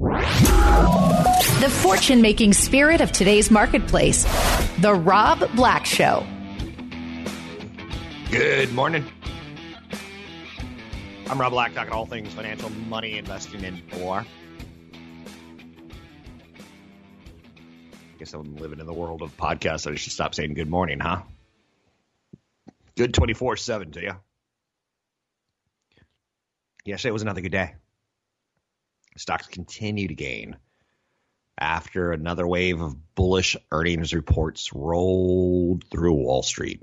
The fortune making spirit of today's marketplace. The Rob Black Show. Good morning. I'm Rob Black, talking all things financial, money, investing, and more. Guess I'm living in the world of podcasts. So I should stop saying good morning, huh? Good 24 7 to you. Yesterday was another good day. Stocks continue to gain after another wave of bullish earnings reports rolled through Wall Street.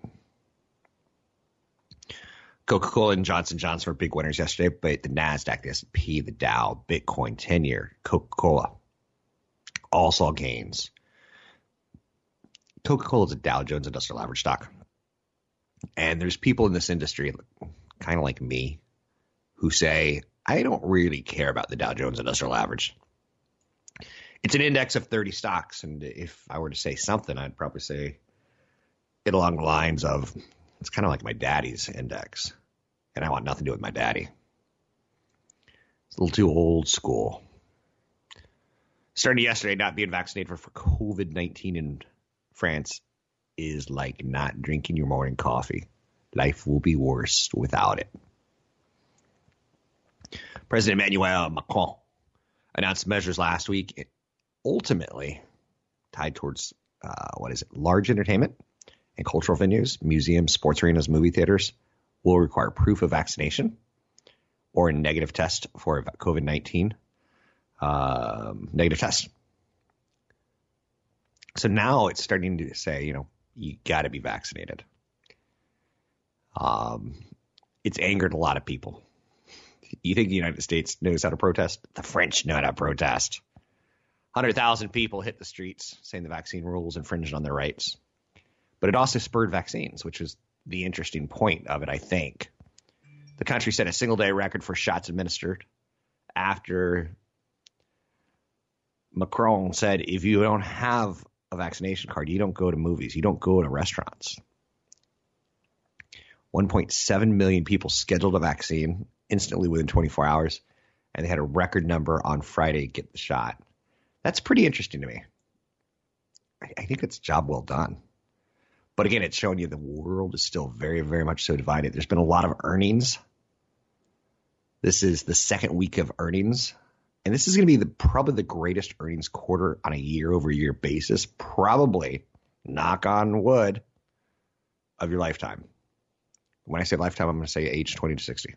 Coca-Cola and Johnson Johnson were big winners yesterday, but the Nasdaq, the S&P, the Dow, Bitcoin, 10-year, Coca-Cola all saw gains. Coca-Cola is a Dow Jones Industrial Average stock. And there's people in this industry, kind of like me, who say, I don't really care about the Dow Jones Industrial Average. It's an index of 30 stocks. And if I were to say something, I'd probably say it along the lines of it's kind of like my daddy's index. And I want nothing to do with my daddy. It's a little too old school. Starting yesterday, not being vaccinated for, COVID 19 in France is like not drinking your morning coffee. Life will be worse without it. President Emmanuel Macron announced measures last week, ultimately tied towards uh, what is it? Large entertainment and cultural venues, museums, sports arenas, movie theaters will require proof of vaccination or a negative test for COVID 19 um, negative test. So now it's starting to say, you know, you got to be vaccinated. Um, it's angered a lot of people. You think the United States knows how to protest? The French know how to protest. 100,000 people hit the streets saying the vaccine rules infringed on their rights. But it also spurred vaccines, which is the interesting point of it, I think. The country set a single day record for shots administered after Macron said if you don't have a vaccination card, you don't go to movies, you don't go to restaurants. 1.7 million people scheduled a vaccine instantly within 24 hours, and they had a record number on Friday get the shot. That's pretty interesting to me. I, I think it's a job well done. But again, it's showing you the world is still very, very much so divided. There's been a lot of earnings. This is the second week of earnings. And this is going to be the probably the greatest earnings quarter on a year over year basis, probably, knock on wood, of your lifetime. When I say lifetime, I'm going to say age 20 to 60.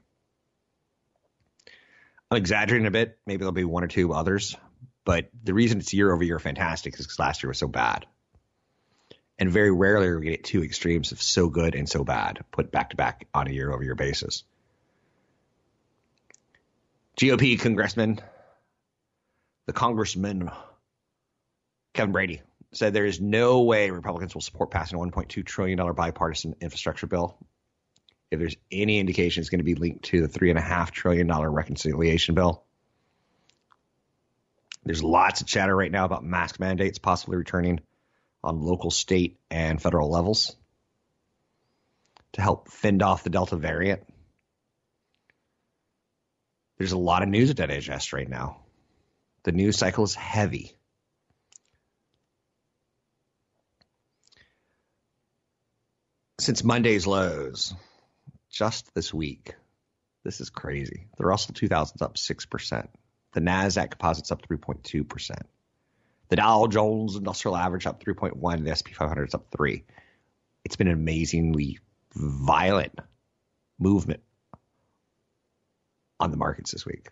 I'm exaggerating a bit. Maybe there'll be one or two others. But the reason it's year over year fantastic is because last year was so bad. And very rarely we get two extremes of so good and so bad put back to back on a year over year basis. GOP congressman, the congressman Kevin Brady said there is no way Republicans will support passing a $1.2 trillion bipartisan infrastructure bill if there's any indication it's going to be linked to the $3.5 trillion reconciliation bill. There's lots of chatter right now about mask mandates possibly returning on local, state, and federal levels to help fend off the Delta variant. There's a lot of news at DHS right now. The news cycle is heavy. Since Monday's lows, just this week, this is crazy. The Russell 2000's up 6%. The NASDAQ composite's up 3.2%. The Dow Jones Industrial Average up 3.1. The SP 500 is up 3. It's been an amazingly violent movement on the markets this week.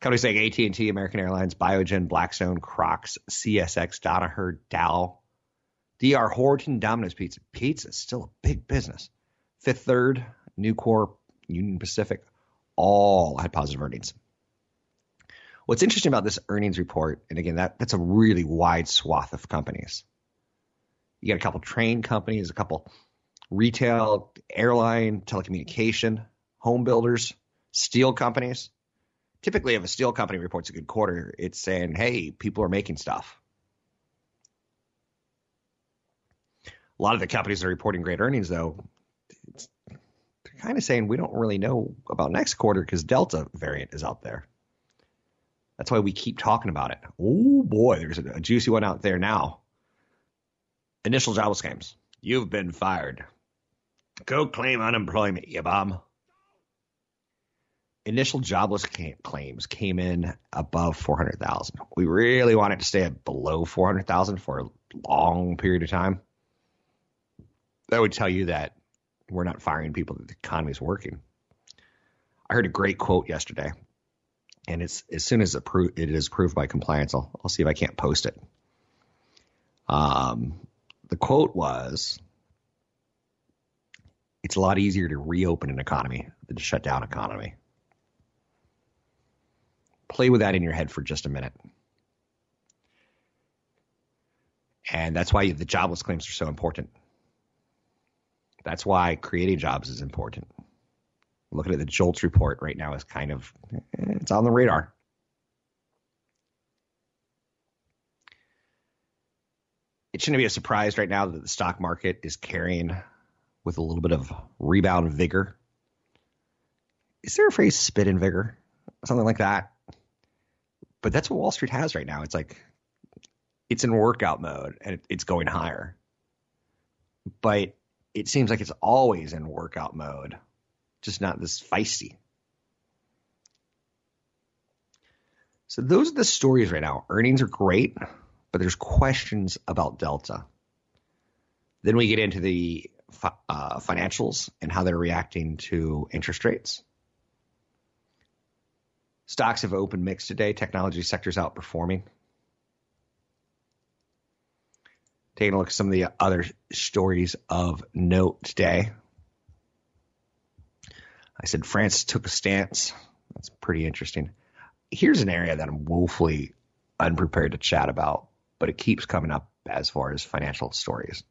Companies like AT&T, American Airlines, Biogen, Blackstone, Crocs, CSX, Danaher, Dow, DR Horton, Domino's Pizza. Pizza is still a big business. Fifth Third, Nucor, Union Pacific, all had positive earnings. What's interesting about this earnings report, and again, that, that's a really wide swath of companies. You got a couple train companies, a couple retail, airline, telecommunication, home builders, steel companies. Typically, if a steel company reports a good quarter, it's saying, hey, people are making stuff. A lot of the companies that are reporting great earnings, though, they're kind of saying we don't really know about next quarter because Delta variant is out there. That's why we keep talking about it. Oh boy, there's a, a juicy one out there now. Initial jobless claims. You've been fired. Go claim unemployment, you bum. Initial jobless claims came in above 400,000. We really wanted to stay at below 400,000 for a long period of time. That would tell you that we're not firing people, that the economy is working. I heard a great quote yesterday and it's as soon as it, is approved by compliance, I'll, I'll see if I can't post it. Um, the quote was, "It's a lot easier to reopen an economy than to shut down an economy." Play with that in your head for just a minute. And that's why the jobless claims are so important. That's why creating jobs is important looking at the JOLTS report right now is kind of eh, it's on the radar. It shouldn't be a surprise right now that the stock market is carrying with a little bit of rebound vigor. Is there a phrase spit in vigor? Something like that. But that's what Wall Street has right now. It's like it's in workout mode and it's going higher. But it seems like it's always in workout mode just not this feisty. So those are the stories right now. Earnings are great, but there's questions about Delta. Then we get into the uh, financials and how they're reacting to interest rates. Stocks have opened mixed today. Technology sector's outperforming. Taking a look at some of the other stories of note today. I said France took a stance. That's pretty interesting. Here's an area that I'm woefully unprepared to chat about, but it keeps coming up as far as financial stories.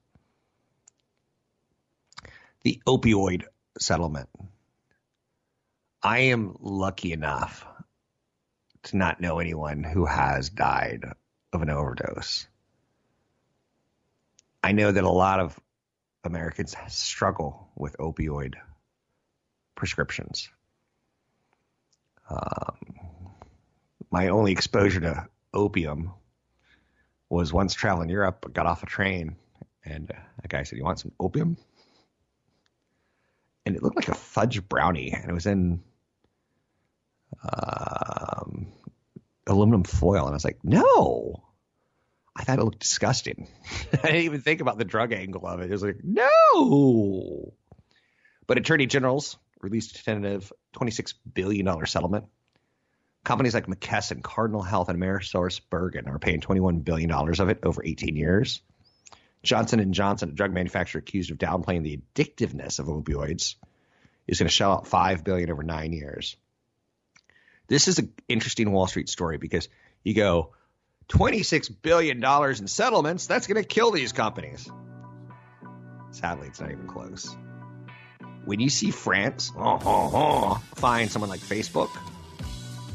The opioid settlement. I am lucky enough to not know anyone who has died of an overdose. I know that a lot of Americans struggle with opioid prescriptions. Um, my only exposure to opium was once traveling Europe. I got off a train, and a guy said, "You want some opium?" And it looked like a fudge brownie, and it was in um, aluminum foil. And I was like, "No." I thought it looked disgusting. I didn't even think about the drug angle of it. It was like, no. But attorney generals released a tentative $26 billion settlement. Companies like McKesson, Cardinal Health, and Amerisource AmerisourceBergen are paying $21 billion of it over 18 years. Johnson & Johnson, a drug manufacturer accused of downplaying the addictiveness of opioids, is going to shell out 5 billion over nine years. This is an interesting Wall Street story because you go, $26 billion in settlements, that's going to kill these companies. Sadly, it's not even close when you see France oh, oh, oh, find someone like Facebook,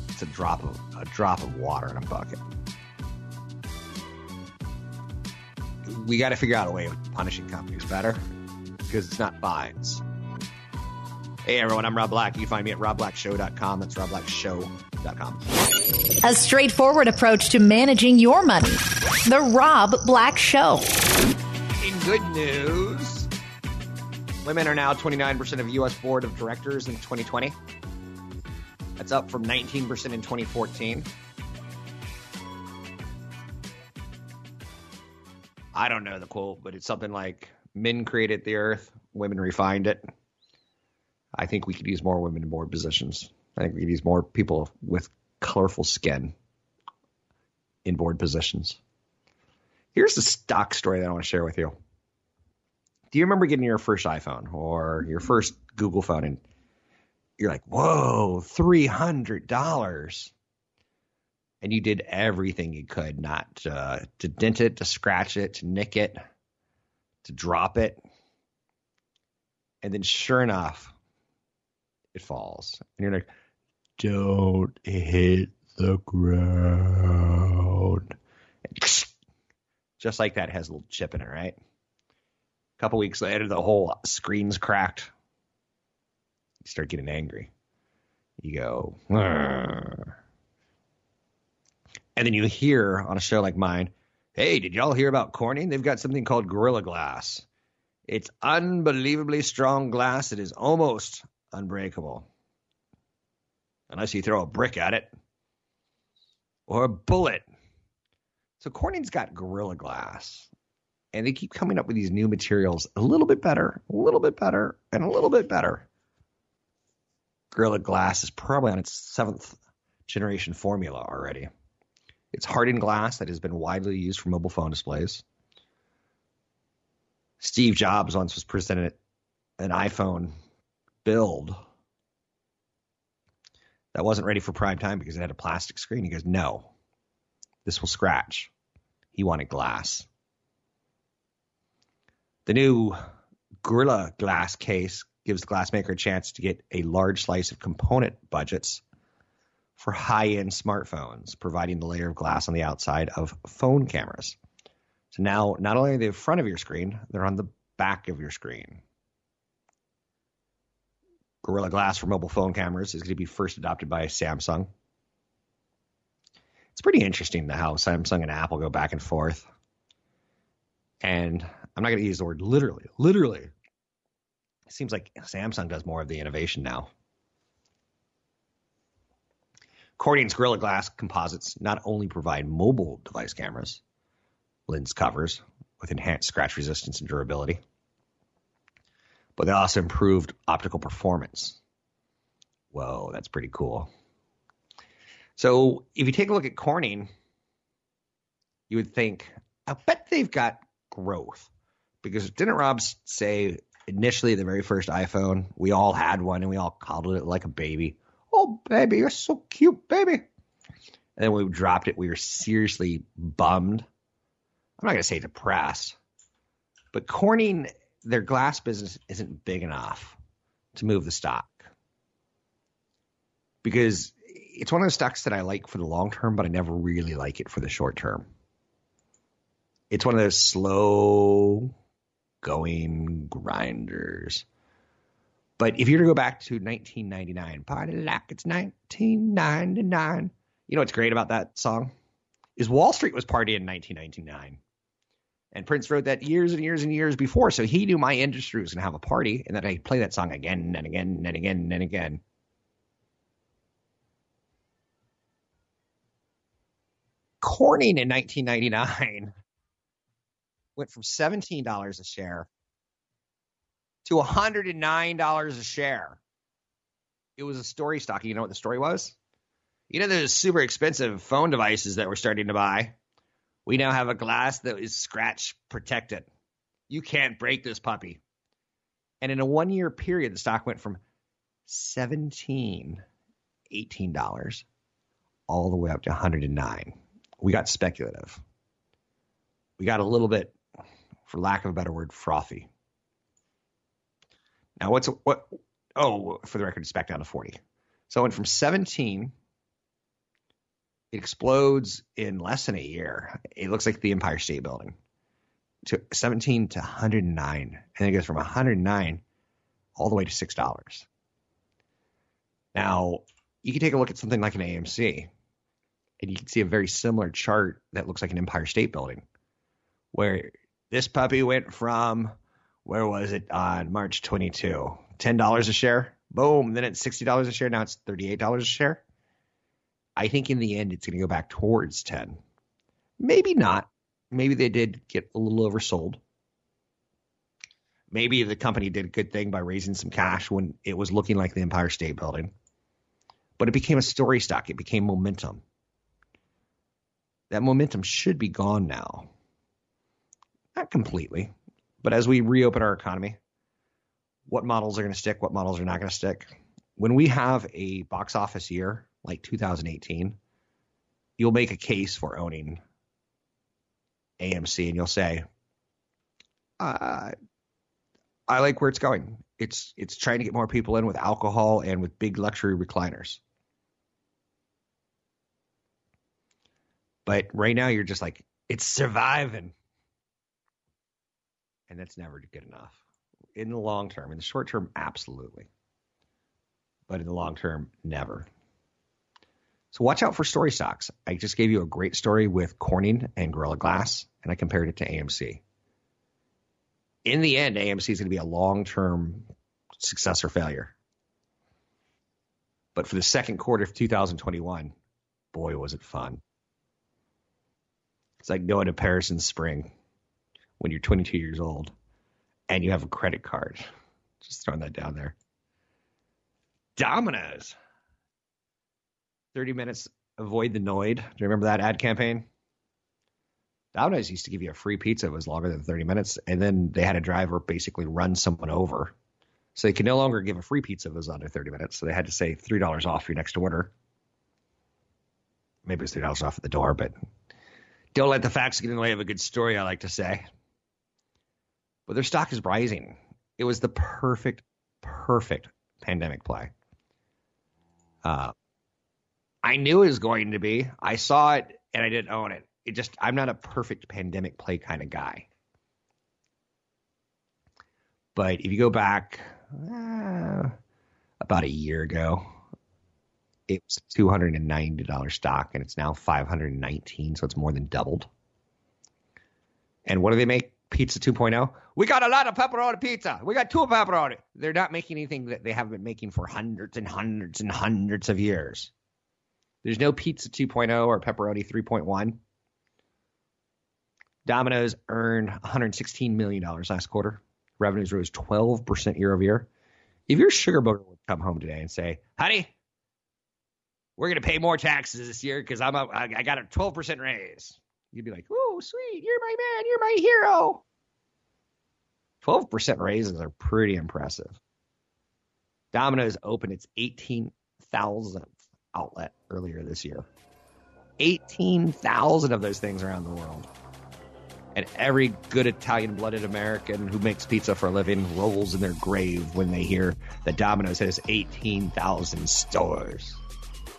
it's a drop of a drop of water in a bucket. We got to figure out a way of punishing companies better because it's not fines. Hey everyone, I'm Rob Black. You can find me at robblackshow.com. That's robblackshow.com. A straightforward approach to managing your money. The Rob Black Show. In good news, Women are now 29% of U.S. board of directors in 2020. That's up from 19% in 2014. I don't know the quote, but it's something like men created the earth, women refined it. I think we could use more women in board positions. I think we could use more people with colorful skin in board positions. Here's the stock story that I want to share with you do you remember getting your first iPhone or your first Google phone and you're like, whoa, $300. and you did everything you could not uh, to dent it, to scratch it, to nick it, to drop it. And then sure enough, it falls. And you're like, don't hit the ground. Just like that, has a little chip in it, right? A couple weeks later, the whole screen's cracked. You start getting angry. You go, Arr. and then you hear on a show like mine, hey, did y'all hear about Corning? They've got something called Gorilla Glass. It's unbelievably strong glass It is almost unbreakable. Unless you throw a brick at it or a bullet. So Corning's got Gorilla Glass. And they keep coming up with these new materials a little bit better, a little bit better, and a little bit better. Gorilla Glass is probably on its seventh generation formula already. It's hardened glass that has been widely used for mobile phone displays. Steve Jobs once was presented an iPhone build that wasn't ready for prime time because it had a plastic screen. He goes, No, this will scratch. He wanted glass. The new Gorilla Glass case gives the glassmaker a chance to get a large slice of component budgets for high end smartphones, providing the layer of glass on the outside of phone cameras. So now, not only are they in front of your screen, they're on the back of your screen. Gorilla Glass for mobile phone cameras is going to be first adopted by Samsung. It's pretty interesting how Samsung and Apple go back and forth. And I'm not going to use the word literally. Literally. It seems like Samsung does more of the innovation now. Corning's Gorilla Glass composites not only provide mobile device cameras, lens covers with enhanced scratch resistance and durability, but they also improved optical performance. Whoa, that's pretty cool. So if you take a look at Corning, you would think, I bet they've got growth. Because didn't Rob say initially the very first iPhone, we all had one and we all coddled it like a baby. Oh, baby, you're so cute, baby. And then when we dropped it, we were seriously bummed. I'm not going to say depressed, but Corning, their glass business isn't big enough to move the stock because it's one of the stocks that I like for the long term, but I never really like it for the short term. It's one of those slow going grinders. But if you were to go back to 1999, party like it's 1999, you know what's great about that song? Is Wall Street was partying in 1999. And Prince wrote that years and years and years before. So he knew my industry was going to have a party and that I'd play that song again and again and again and again. Corning in 1999 went from $17 a share to $109 a share. It was a story stock. You know what the story was? You know those super expensive phone devices that we're starting to buy? We now have a glass that is scratch protected. You can't break this puppy. And in a one year period, the stock went from 17 $18 all the way up to 109 we got speculative. We got a little bit, for lack of a better word, frothy. Now, what's what? Oh, for the record, it's back down to 40. So it went from 17. It explodes in less than a year. It looks like the Empire State Building to 17 to 109. And it goes from 109 all the way to $6. Now, you can take a look at something like an AMC and you can see a very similar chart that looks like an Empire State Building, where this puppy went from where was it on March 22? Ten dollars a share. Boom. Then it's sixty dollars a share. Now it's thirty-eight dollars a share. I think in the end it's going to go back towards ten. Maybe not. Maybe they did get a little oversold. Maybe the company did a good thing by raising some cash when it was looking like the Empire State Building. But it became a story stock. It became momentum. That momentum should be gone now. Not completely, but as we reopen our economy, what models are going to stick, what models are not going to stick. When we have a box office year like 2018, you'll make a case for owning AMC and you'll say, uh, I like where it's going. It's it's trying to get more people in with alcohol and with big luxury recliners. But right now you're just like, it's surviving. And that's never good enough. In the long term, in the short term, absolutely. But in the long term, never. So watch out for story stocks. I just gave you a great story with Corning and Gorilla Glass, and I compared it to AMC. In the end, AMC is going to be a long term success or failure. But for the second quarter of 2021, boy, was it fun. It's like going to Paris in spring when you're 22 years old and you have a credit card. Just throwing that down there. Domino's. 30 minutes, avoid the Noid. Do you remember that ad campaign? Domino's used to give you a free pizza. It was longer than 30 minutes. And then they had a driver basically run someone over. So they could no longer give a free pizza if it was under 30 minutes. So they had to say $3 off your next order. Maybe it's $3 off at the door, but don't let the facts get in the way of a good story, I like to say. But their stock is rising. It was the perfect, perfect pandemic play. Uh, I knew it was going to be. I saw it and I didn't own it. It just I'm not a perfect pandemic play kind of guy. But if you go back uh, about a year ago, it was two hundred and ninety dollars stock, and it's now five hundred and nineteen, so it's more than doubled. And what do they make? Pizza 2.0. We got a lot of pepperoni pizza. We got two pepperoni. They're not making anything that they haven't been making for hundreds and hundreds and hundreds of years. There's no Pizza 2.0 or Pepperoni 3.1. Domino's earned $116 million last quarter. Revenues rose 12% year over year. If your sugar booger would come home today and say, honey, we're going to pay more taxes this year because I'm a, I got a 12% raise. You'd be like, oh, sweet. You're my man. You're my hero. 12% raises are pretty impressive. Domino's opened its 18,000th outlet earlier this year. 18,000 of those things around the world. And every good Italian blooded American who makes pizza for a living rolls in their grave when they hear that Domino's has 18,000 stores.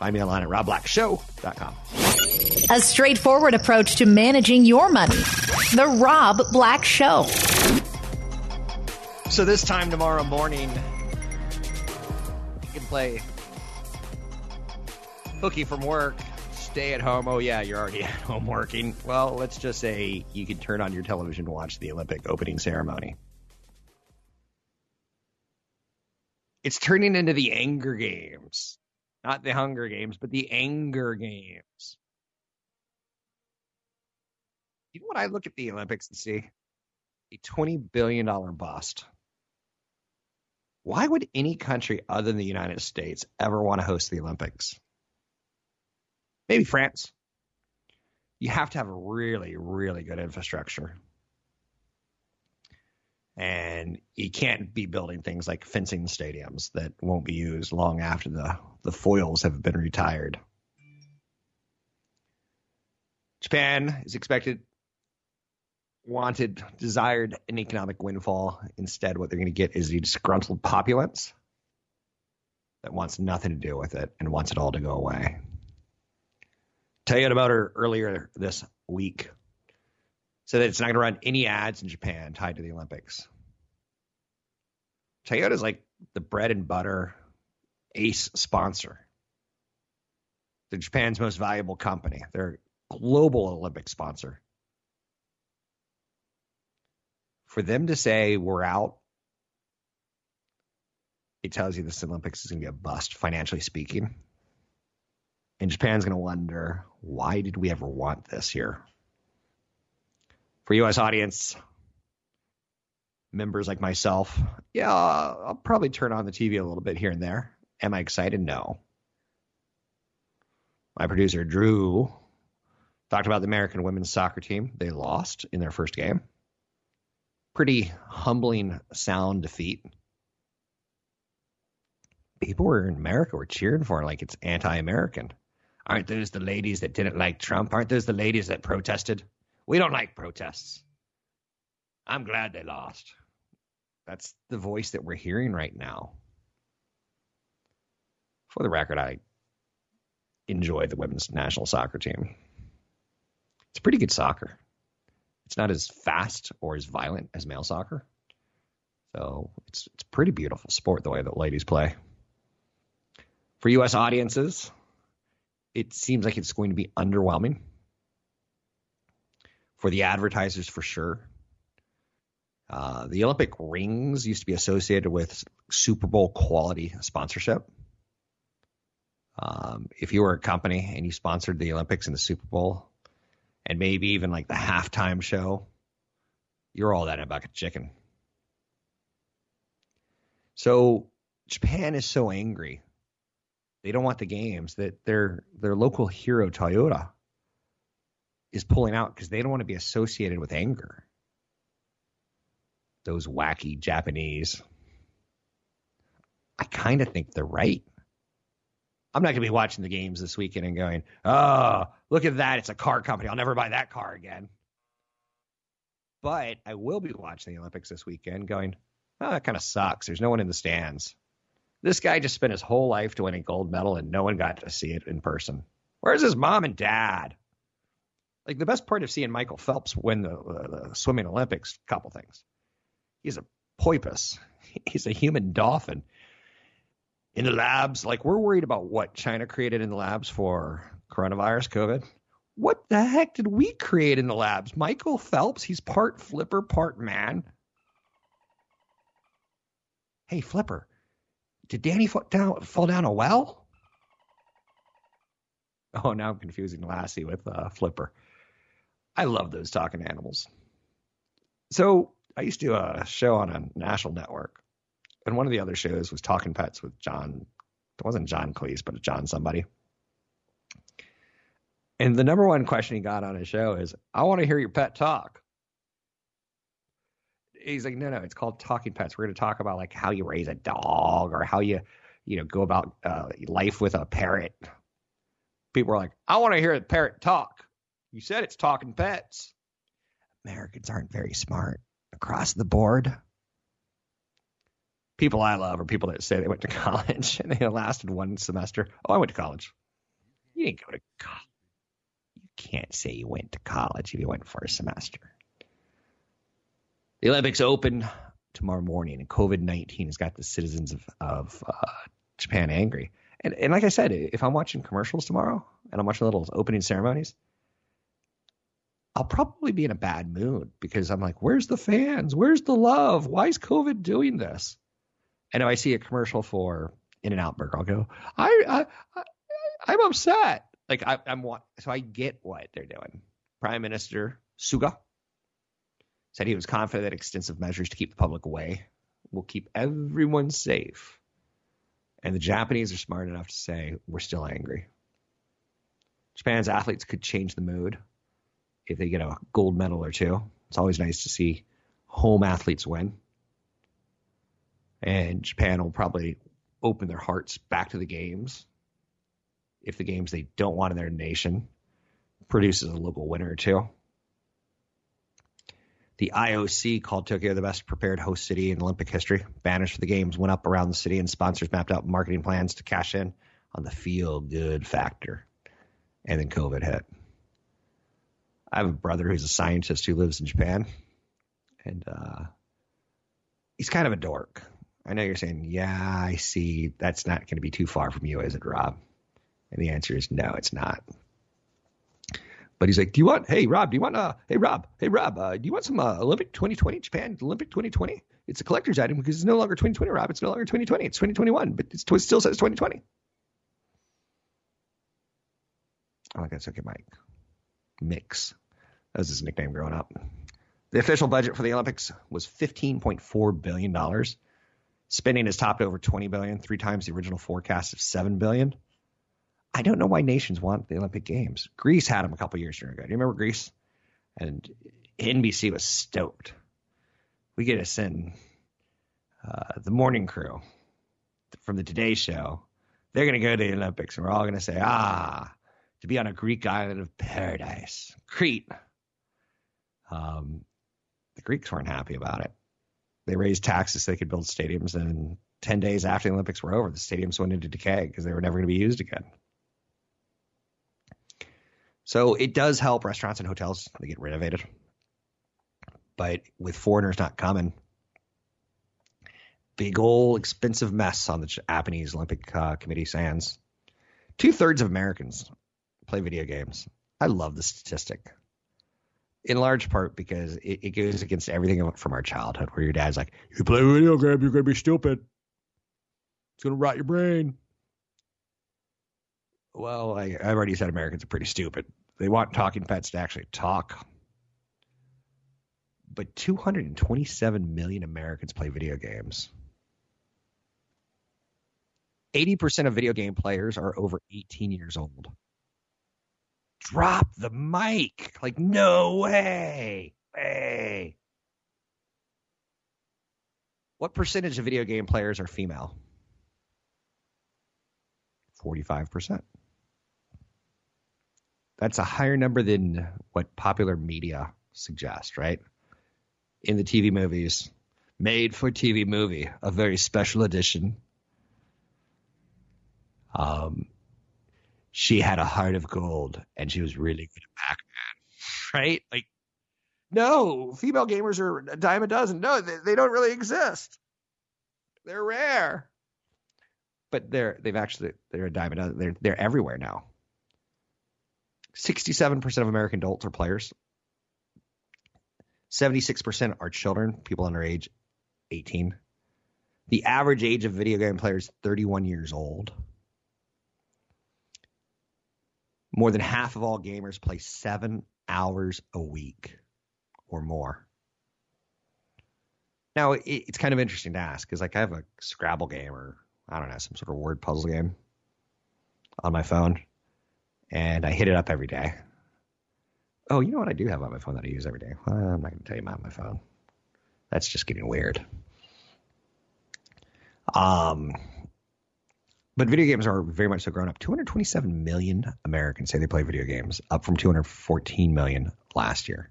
Find me online at robblackshow.com. A straightforward approach to managing your money. The Rob Black Show. So, this time tomorrow morning, you can play hooky from work, stay at home. Oh, yeah, you're already at home working. Well, let's just say you can turn on your television to watch the Olympic opening ceremony. It's turning into the anger games. Not the Hunger Games, but the anger games. You know what I look at the Olympics and see? A $20 billion bust. Why would any country other than the United States ever want to host the Olympics? Maybe France. You have to have a really, really good infrastructure. And you can't be building things like fencing stadiums that won't be used long after the, the foils have been retired. Japan is expected, wanted, desired an economic windfall. Instead, what they're going to get is a disgruntled populace that wants nothing to do with it and wants it all to go away. Toyota Motor earlier this week said that it's not going to run any ads in Japan tied to the Olympics. Toyota is like the bread and butter ace sponsor. They're Japan's most valuable company. They're a global Olympic sponsor. For them to say we're out, it tells you this Olympics is going to be a bust, financially speaking. And Japan's going to wonder why did we ever want this here? For U.S. audience members like myself, yeah, I'll probably turn on the TV a little bit here and there. Am I excited? No. My producer, Drew, talked about the American women's soccer team. They lost in their first game. Pretty humbling sound defeat. People were in America were cheering for it like it's anti American. Aren't those the ladies that didn't like Trump? Aren't those the ladies that protested? We don't like protests. I'm glad they lost. That's the voice that we're hearing right now. For the record, I enjoy the women's national soccer team. It's pretty good soccer. It's not as fast or as violent as male soccer. So it's it's pretty beautiful sport the way that ladies play. For US audiences, it seems like it's going to be underwhelming. For the advertisers for sure. Uh, the Olympic rings used to be associated with Super Bowl quality sponsorship. Um, if you were a company and you sponsored the Olympics and the Super Bowl, and maybe even like the halftime show, you're all that in a bucket chicken. So Japan is so angry. They don't want the games that their their local hero Toyota is pulling out because they don't want to be associated with anger. Those wacky Japanese. I kind of think they're right. I'm not going to be watching the games this weekend and going, oh, look at that. It's a car company. I'll never buy that car again. But I will be watching the Olympics this weekend going, oh, that kind of sucks. There's no one in the stands. This guy just spent his whole life to win a gold medal and no one got to see it in person. Where's his mom and dad? Like the best part of seeing Michael Phelps win the, uh, the swimming Olympics, couple things. He's a porpoise. He's a human dolphin in the labs. Like we're worried about what China created in the labs for coronavirus, COVID. What the heck did we create in the labs? Michael Phelps, he's part flipper, part man. Hey, flipper, did Danny fall down, fall down a well? Oh, now I'm confusing Lassie with uh, Flipper. I love those talking animals. So I used to do a show on a national network and one of the other shows was Talking Pets with John. It wasn't John Cleese, but John somebody. And the number one question he got on his show is, "I want to hear your pet talk." He's like, "No, no, it's called Talking Pets. We're going to talk about like how you raise a dog or how you, you know, go about uh, life with a parrot." People are like, "I want to hear a parrot talk." You said it's Talking Pets. Americans aren't very smart across the board people I love are people that say they went to college and they lasted one semester. Oh, I went to college. You didn't go to college. You can't say you went to college if you went for a semester. The Olympics open tomorrow morning, and COVID 19 has got the citizens of, of uh, Japan angry. And, and like I said, if I'm watching commercials tomorrow and I'm watching little opening ceremonies, I'll probably be in a bad mood because I'm like, where's the fans? Where's the love? Why is COVID doing this? And if I see a commercial for In and Out Burger, I'll go, I, I, I am upset. Like I, I'm so I get what they're doing. Prime Minister Suga said he was confident that extensive measures to keep the public away will keep everyone safe. And the Japanese are smart enough to say we're still angry. Japan's athletes could change the mood if they get a gold medal or two. It's always nice to see home athletes win and Japan will probably open their hearts back to the games if the games they don't want in their nation produces a local winner or two. The IOC called Tokyo the best prepared host city in Olympic history. Banners for the games went up around the city, and sponsors mapped out marketing plans to cash in on the feel good factor. And then COVID hit. I have a brother who's a scientist who lives in Japan, and uh, he's kind of a dork. I know you're saying, yeah, I see. That's not going to be too far from you, is it, Rob? And the answer is no, it's not. But he's like, do you want? Hey, Rob, do you want? Uh, hey, Rob, hey, Rob, uh, do you want some uh, Olympic 2020 Japan Olympic 2020? It's a collector's item because it's no longer 2020, Rob. It's no longer 2020. It's 2021, but it still says 2020. Oh, that's okay, Mike. Mix. That was his nickname growing up. The official budget for the Olympics was $15.4 billion. Spending has topped over 20 billion, three times the original forecast of 7 billion. I don't know why nations want the Olympic Games. Greece had them a couple years ago. Do you remember Greece? And NBC was stoked. We get to send uh, the morning crew from the Today Show. They're going to go to the Olympics, and we're all going to say, ah, to be on a Greek island of paradise, Crete. Um, the Greeks weren't happy about it. They raised taxes so they could build stadiums, and 10 days after the Olympics were over, the stadiums went into decay because they were never going to be used again. So it does help restaurants and hotels. They get renovated. But with foreigners not coming, big old expensive mess on the Japanese Olympic uh, Committee sands. Two thirds of Americans play video games. I love the statistic. In large part because it, it goes against everything from our childhood, where your dad's like, "You play video game, you're gonna be stupid. It's gonna rot your brain." Well, I, I've already said Americans are pretty stupid. They want talking pets to actually talk. But 227 million Americans play video games. 80% of video game players are over 18 years old. Drop the mic. Like, no way. Hey. What percentage of video game players are female? 45%. That's a higher number than what popular media suggests, right? In the TV movies, made for TV movie, a very special edition. Um, she had a heart of gold and she was really good at Pac-Man, right? Like, no, female gamers are a dime a dozen. No, they, they don't really exist. They're rare, but they're they've actually they're a dime a dozen. They're they're everywhere now. 67% of American adults are players. 76% are children, people under age 18. The average age of video game players 31 years old. More than half of all gamers play 7 hours a week or more. Now, it, it's kind of interesting to ask because like I have a Scrabble game or I don't know, some sort of word puzzle game on my phone and I hit it up every day. Oh, you know what I do have on my phone that I use every day? Well, I'm not going to tell you about my phone. That's just getting weird. Um, but video games are very much so grown up. 227 million Americans say they play video games, up from 214 million last year.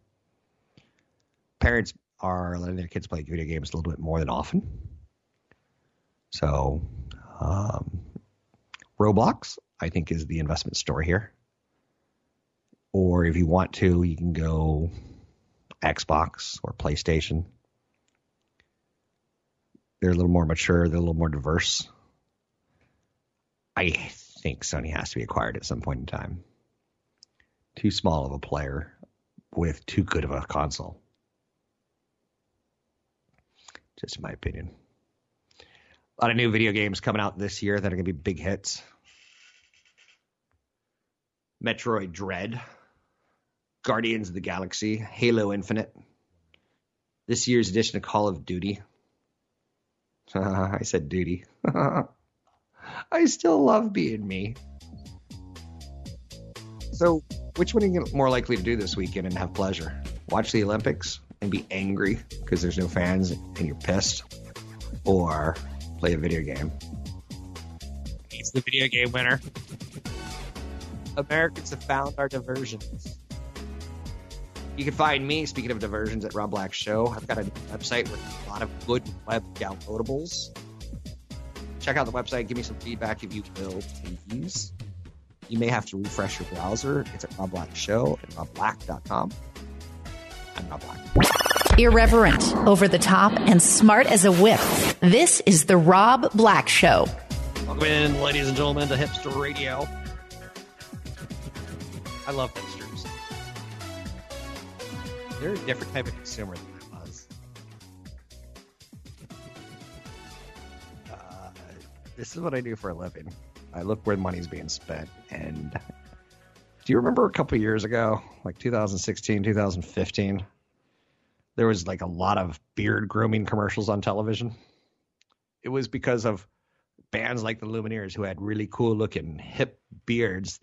Parents are letting their kids play video games a little bit more than often. So, um, Roblox I think is the investment story here. Or if you want to, you can go Xbox or PlayStation. They're a little more mature, they're a little more diverse. I think Sony has to be acquired at some point in time. Too small of a player with too good of a console. Just my opinion. A lot of new video games coming out this year that are going to be big hits. Metroid Dread, Guardians of the Galaxy, Halo Infinite, this year's edition of Call of Duty. I said duty. I still love being me. So, which one are you more likely to do this weekend and have pleasure? Watch the Olympics and be angry because there's no fans and you're pissed? Or play a video game? He's the video game winner. Americans have found our diversions. You can find me, speaking of diversions, at Rob Black Show. I've got a website with a lot of good web downloadables. Check out the website. Give me some feedback if you will, please. You may have to refresh your browser. It's at Rob Black Show at robblack.com. I'm Rob Black. Irreverent, over the top, and smart as a whip. This is the Rob Black Show. Welcome in, ladies and gentlemen, to Hipster Radio. I love hipsters. They're a different type of consumer than I was. Uh, this is what I do for a living. I look where the money's being spent. And do you remember a couple years ago, like 2016, 2015? There was like a lot of beard grooming commercials on television. It was because of bands like the Lumineers who had really cool looking hip beards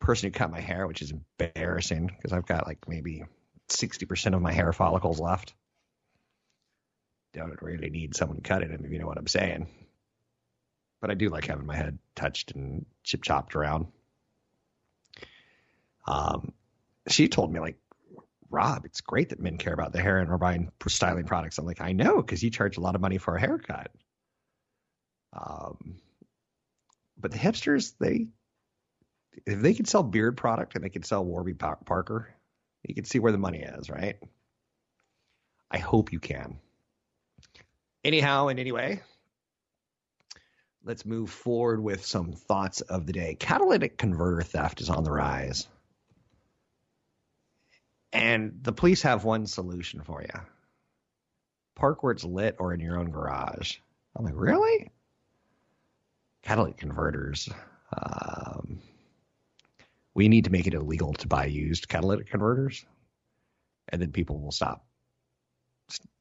person who cut my hair, which is embarrassing because I've got like maybe 60% of my hair follicles left. Don't really need someone cutting cut it, if you know what I'm saying. But I do like having my head touched and chip chopped around. Um, she told me like, Rob, it's great that men care about their hair and are buying styling products. I'm like, I know, because you charge a lot of money for a haircut. Um, but the hipsters, they if they could sell beard product and they could sell Warby Parker, you can see where the money is, right? I hope you can. Anyhow, and anyway, let's move forward with some thoughts of the day. Catalytic converter theft is on the rise. And the police have one solution for you park where it's lit or in your own garage. I'm like, really? Catalytic converters. Um, we need to make it illegal to buy used catalytic converters, and then people will stop,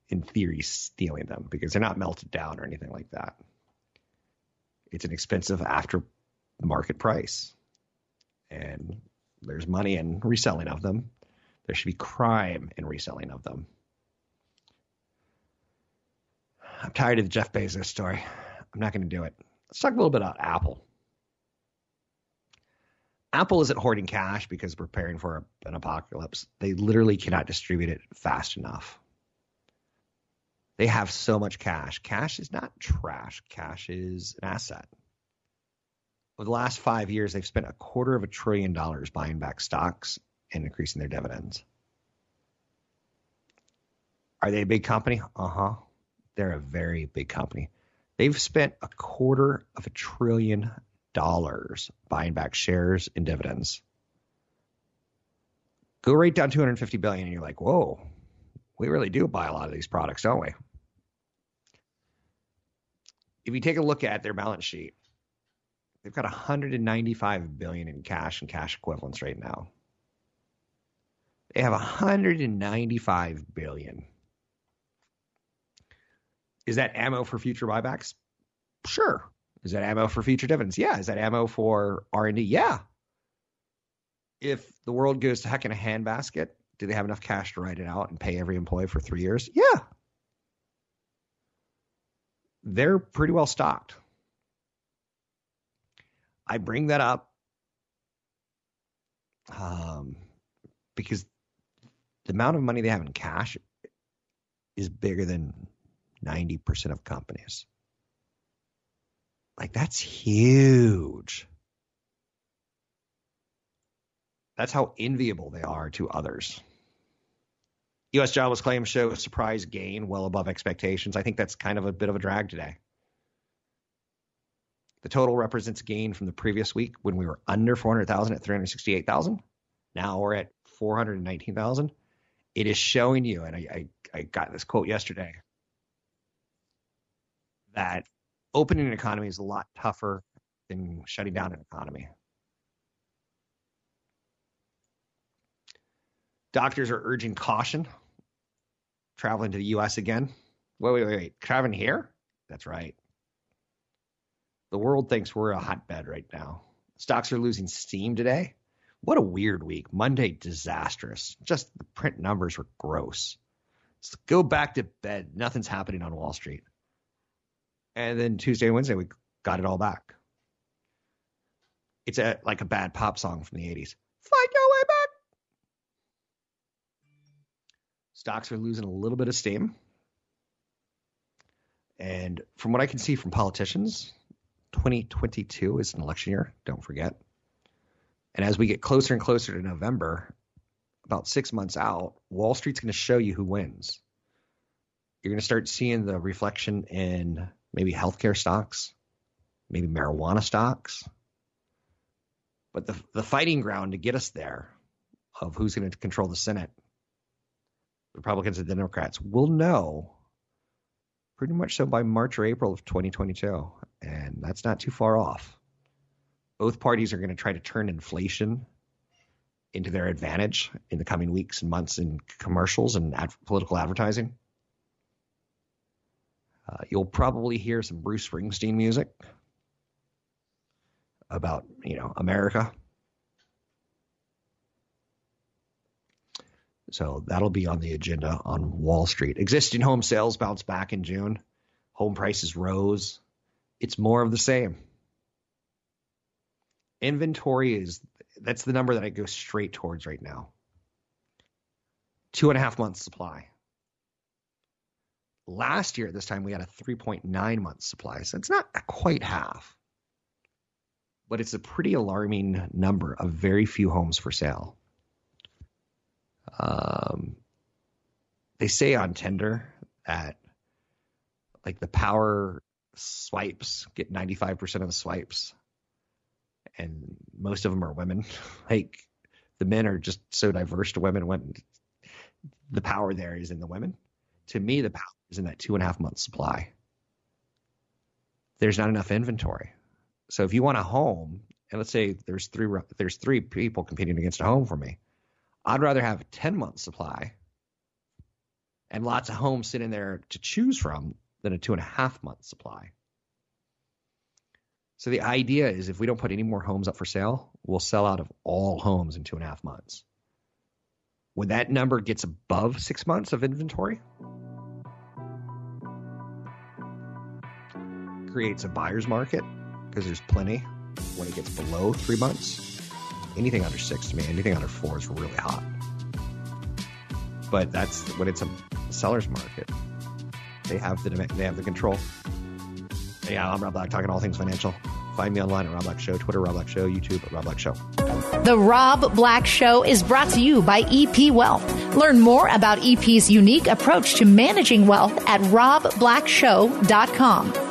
in theory, stealing them because they're not melted down or anything like that. It's an expensive after market price, and there's money in reselling of them. There should be crime in reselling of them. I'm tired of the Jeff Bezos story. I'm not going to do it. Let's talk a little bit about Apple. Apple isn't hoarding cash because preparing for an apocalypse. They literally cannot distribute it fast enough. They have so much cash. Cash is not trash, cash is an asset. Over the last five years, they've spent a quarter of a trillion dollars buying back stocks and increasing their dividends. Are they a big company? Uh huh. They're a very big company. They've spent a quarter of a trillion dollars buying back shares and dividends. Go right down 250 billion, and you're like, whoa, we really do buy a lot of these products, don't we? If you take a look at their balance sheet, they've got 195 billion in cash and cash equivalents right now. They have 195 billion. Is that ammo for future buybacks? Sure. Is that ammo for future dividends? Yeah. Is that ammo for R&D? Yeah. If the world goes to heck in a handbasket, do they have enough cash to write it out and pay every employee for three years? Yeah. They're pretty well stocked. I bring that up um, because the amount of money they have in cash is bigger than 90% of companies. Like that's huge. That's how enviable they are to others. U.S. jobless claims show a surprise gain well above expectations. I think that's kind of a bit of a drag today. The total represents gain from the previous week when we were under 400,000 at 368,000. Now we're at 419,000. It is showing you, and I, I, I got this quote yesterday, that opening an economy is a lot tougher than shutting down an economy. Doctors are urging caution traveling to the U.S. again. Wait, wait, wait, wait. Traveling here? That's right. The world thinks we're a hotbed right now. Stocks are losing steam today. What a weird week. Monday, disastrous. Just the print numbers were gross. Go back to bed. Nothing's happening on Wall Street. And then Tuesday and Wednesday, we got it all back. It's a like a bad pop song from the 80s. Find your way back. Stocks are losing a little bit of steam. And from what I can see from politicians, 2022 is an election year, don't forget. And as we get closer and closer to November, about six months out, Wall Street's going to show you who wins. You're going to start seeing the reflection in maybe healthcare stocks, maybe marijuana stocks. But the, the fighting ground to get us there of who's going to control the Senate, Republicans and Democrats, will know pretty much so by March or April of 2022. And that's not too far off. Both parties are going to try to turn inflation into their advantage in the coming weeks and months in commercials and ad- political advertising. Uh, you'll probably hear some Bruce Springsteen music about, you know, America. So that'll be on the agenda on Wall Street. Existing home sales bounced back in June. Home prices rose. It's more of the same. Inventory is that's the number that I go straight towards right now. Two and a half months supply. Last year, at this time we had a 3.9 month supply. So it's not quite half, but it's a pretty alarming number of very few homes for sale. Um, they say on Tinder that like the power swipes get 95% of the swipes and most of them are women like the men are just so diverse to women when the power there is in the women to me the power is in that two and a half month supply there's not enough inventory so if you want a home and let's say there's three there's three people competing against a home for me i'd rather have a 10 month supply and lots of homes sitting there to choose from than a two and a half month supply. So the idea is if we don't put any more homes up for sale, we'll sell out of all homes in two and a half months. When that number gets above six months of inventory, creates a buyer's market because there's plenty. When it gets below three months, anything under six to me, anything under four is really hot. But that's when it's a seller's market. They have the they have the control. Yeah, I'm Rob Black, talking all things financial. Find me online at Rob Black Show, Twitter Rob Black Show, YouTube Rob Black Show. The Rob Black Show is brought to you by EP Wealth. Learn more about EP's unique approach to managing wealth at robblackshow.com.